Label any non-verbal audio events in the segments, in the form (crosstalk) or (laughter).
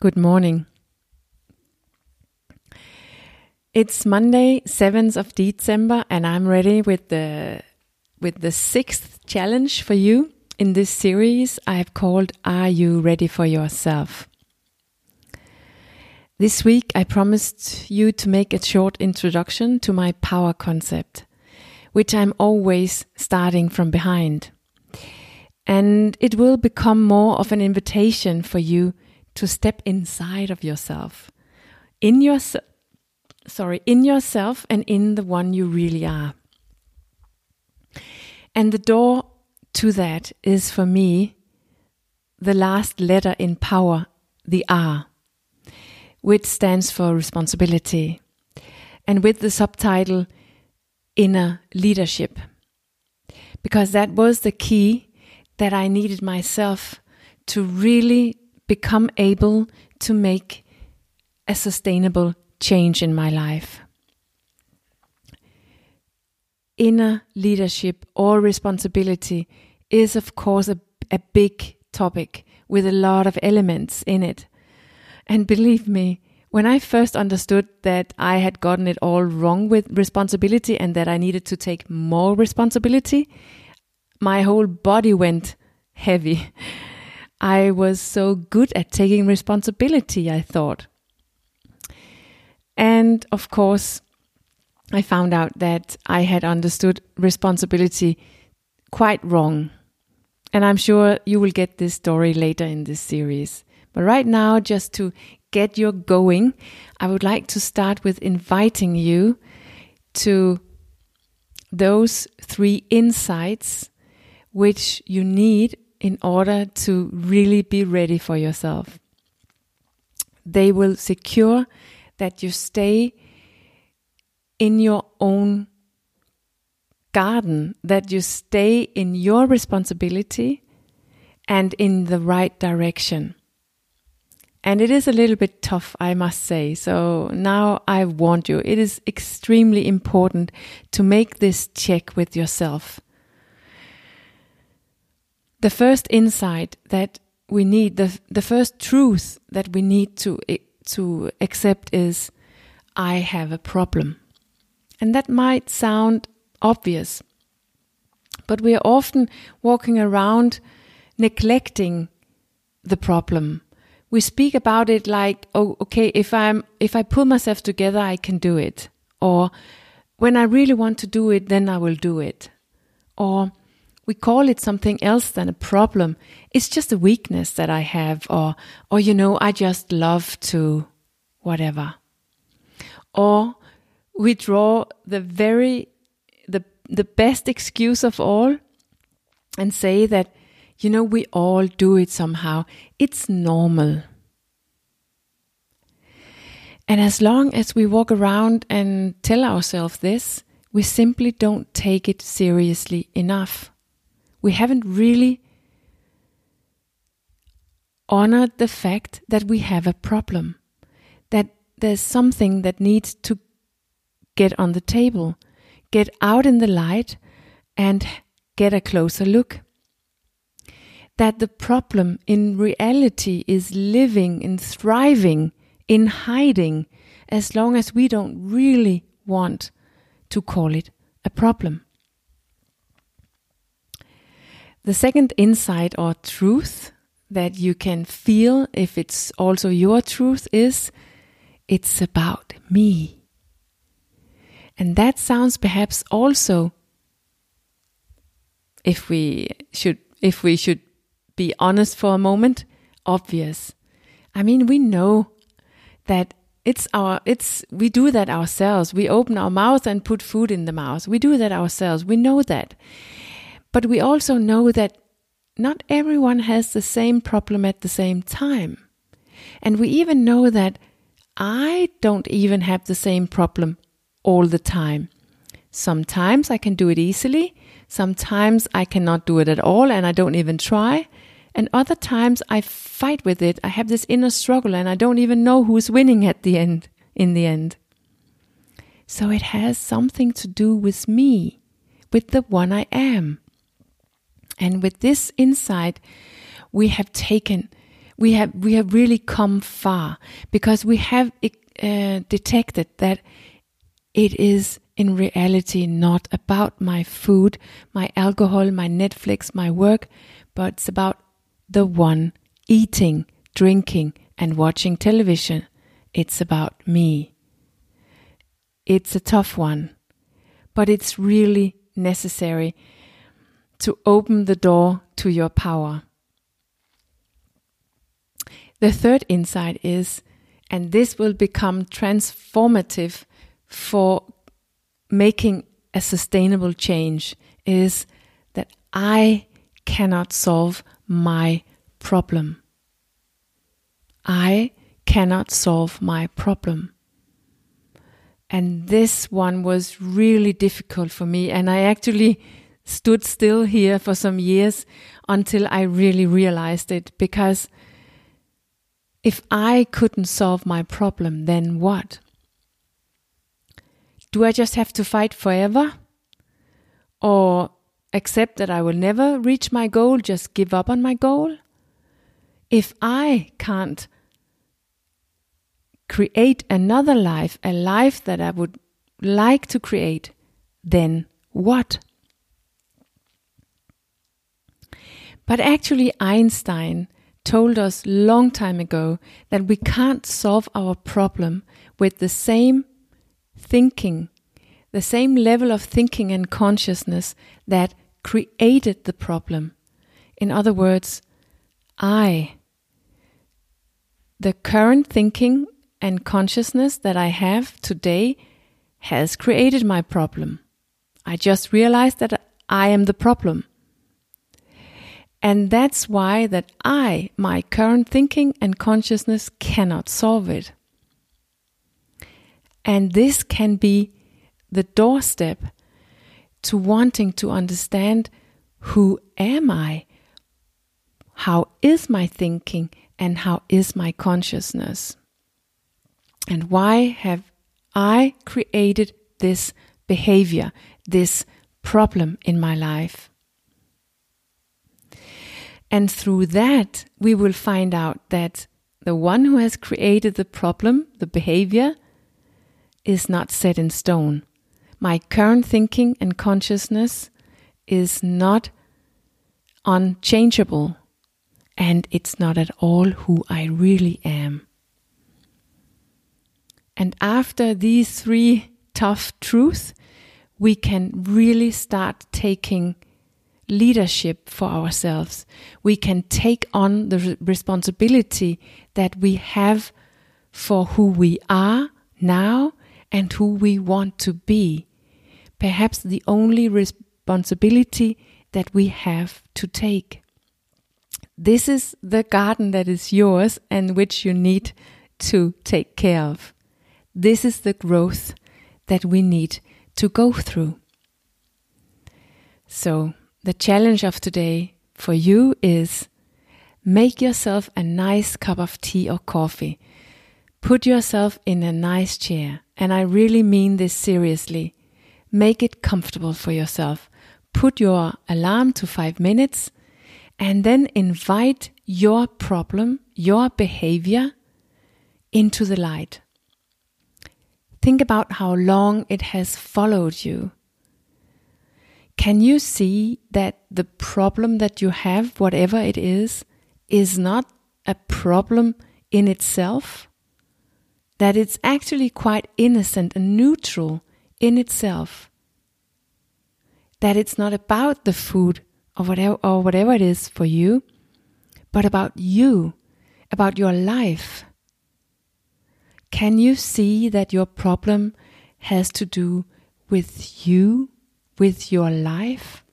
Good morning. It's Monday, 7th of December, and I'm ready with the with the sixth challenge for you in this series I've called Are You Ready for Yourself? This week I promised you to make a short introduction to my power concept, which I'm always starting from behind. And it will become more of an invitation for you to step inside of yourself, in your sorry, in yourself and in the one you really are. And the door to that is for me the last letter in power, the R, which stands for responsibility, and with the subtitle Inner Leadership. Because that was the key that I needed myself to really become able to make a sustainable change in my life inner leadership or responsibility is, of course, a, a big topic with a lot of elements in it. And believe me, when I first understood that I had gotten it all wrong with responsibility and that I needed to take more responsibility, my whole body went heavy. (laughs) I was so good at taking responsibility, I thought. And of course, I found out that I had understood responsibility quite wrong. And I'm sure you will get this story later in this series. But right now, just to get you going, I would like to start with inviting you to those three insights which you need in order to really be ready for yourself. They will secure that you stay in your own garden, that you stay in your responsibility and in the right direction. And it is a little bit tough, I must say. So now I want you. It is extremely important to make this check with yourself. The first insight that we need, the, the first truth that we need to, eh, to accept is I have a problem. And that might sound obvious, but we are often walking around neglecting the problem. We speak about it like, oh, okay, if I'm, if I pull myself together, I can do it. Or when I really want to do it, then I will do it. Or we call it something else than a problem. It's just a weakness that I have, or, or, you know, I just love to whatever. Or we draw the very the the best excuse of all and say that you know we all do it somehow it's normal and as long as we walk around and tell ourselves this we simply don't take it seriously enough we haven't really honored the fact that we have a problem that there's something that needs to get on the table, get out in the light, and get a closer look. That the problem in reality is living and thriving in hiding as long as we don't really want to call it a problem. The second insight or truth that you can feel if it's also your truth is it's about me. And that sounds perhaps also if we should if we should be honest for a moment, obvious. I mean, we know that it's our it's we do that ourselves. We open our mouth and put food in the mouth. We do that ourselves. We know that. But we also know that not everyone has the same problem at the same time. And we even know that I don't even have the same problem all the time. Sometimes I can do it easily, sometimes I cannot do it at all and I don't even try. And other times I fight with it. I have this inner struggle and I don't even know who's winning at the end, in the end. So it has something to do with me, with the one I am. And with this insight, we have taken, we have we have really come far because we have uh, detected that it is in reality not about my food, my alcohol, my Netflix, my work, but it's about the one eating, drinking, and watching television. It's about me. It's a tough one, but it's really necessary to open the door to your power. The third insight is, and this will become transformative for making a sustainable change, is that I cannot solve my problem. I cannot solve my problem. And this one was really difficult for me. And I actually stood still here for some years until I really realized it. Because if I couldn't solve my problem, then what? Do I just have to fight forever? Or accept that I will never reach my goal, just give up on my goal? If I can't create another life, a life that I would like to create, then what? But actually, Einstein told us long time ago that we can't solve our problem with the same thinking, the same level of thinking and consciousness that created the problem. In other words, I, the current thinking and consciousness that I have today has created my problem. I just realized that I am the problem. And that's why that I, my current thinking and consciousness cannot solve it. And this can be the doorstep to wanting to understand who am I? How is my thinking and how is my consciousness? And why have I created this behavior, this problem in my life? And through that, we will find out that the one who has created the problem, the behavior, is not set in stone. My current thinking and consciousness is not unchangeable, and it's not at all who I really am. And after these three tough truths, we can really start taking leadership for ourselves. We can take on the responsibility that we have for who we are now and who we want to be. Perhaps the only responsibility that we have to take. This is the garden that is yours and which you need to take care of. This is the growth that we need to go through. So, the challenge of today for you is make yourself a nice cup of tea or coffee. Put yourself in a nice chair, and I really mean this seriously. Make it comfortable for yourself. Put your alarm to five minutes and then invite your problem, your behavior into the light. Think about how long it has followed you. Can you see that the problem that you have, whatever it is, is not a problem in itself? That it's actually quite innocent and neutral in itself. That it's not about the food or whatever, or whatever it is for you, but about you, about your life. Can you see that your problem has to do with you, with your life?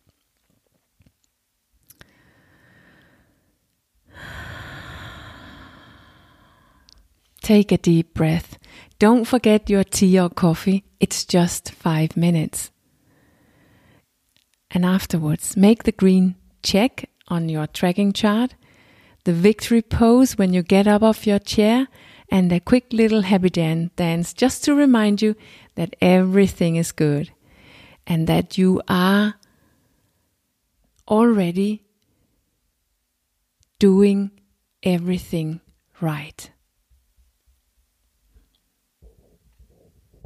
Take a deep breath. Don't forget your tea or coffee. It's just five minutes. And afterwards, make the green check on your tracking chart, the victory pose when you get up off your chair, and a quick little happy dance just to remind you that everything is good and that you are already doing everything right.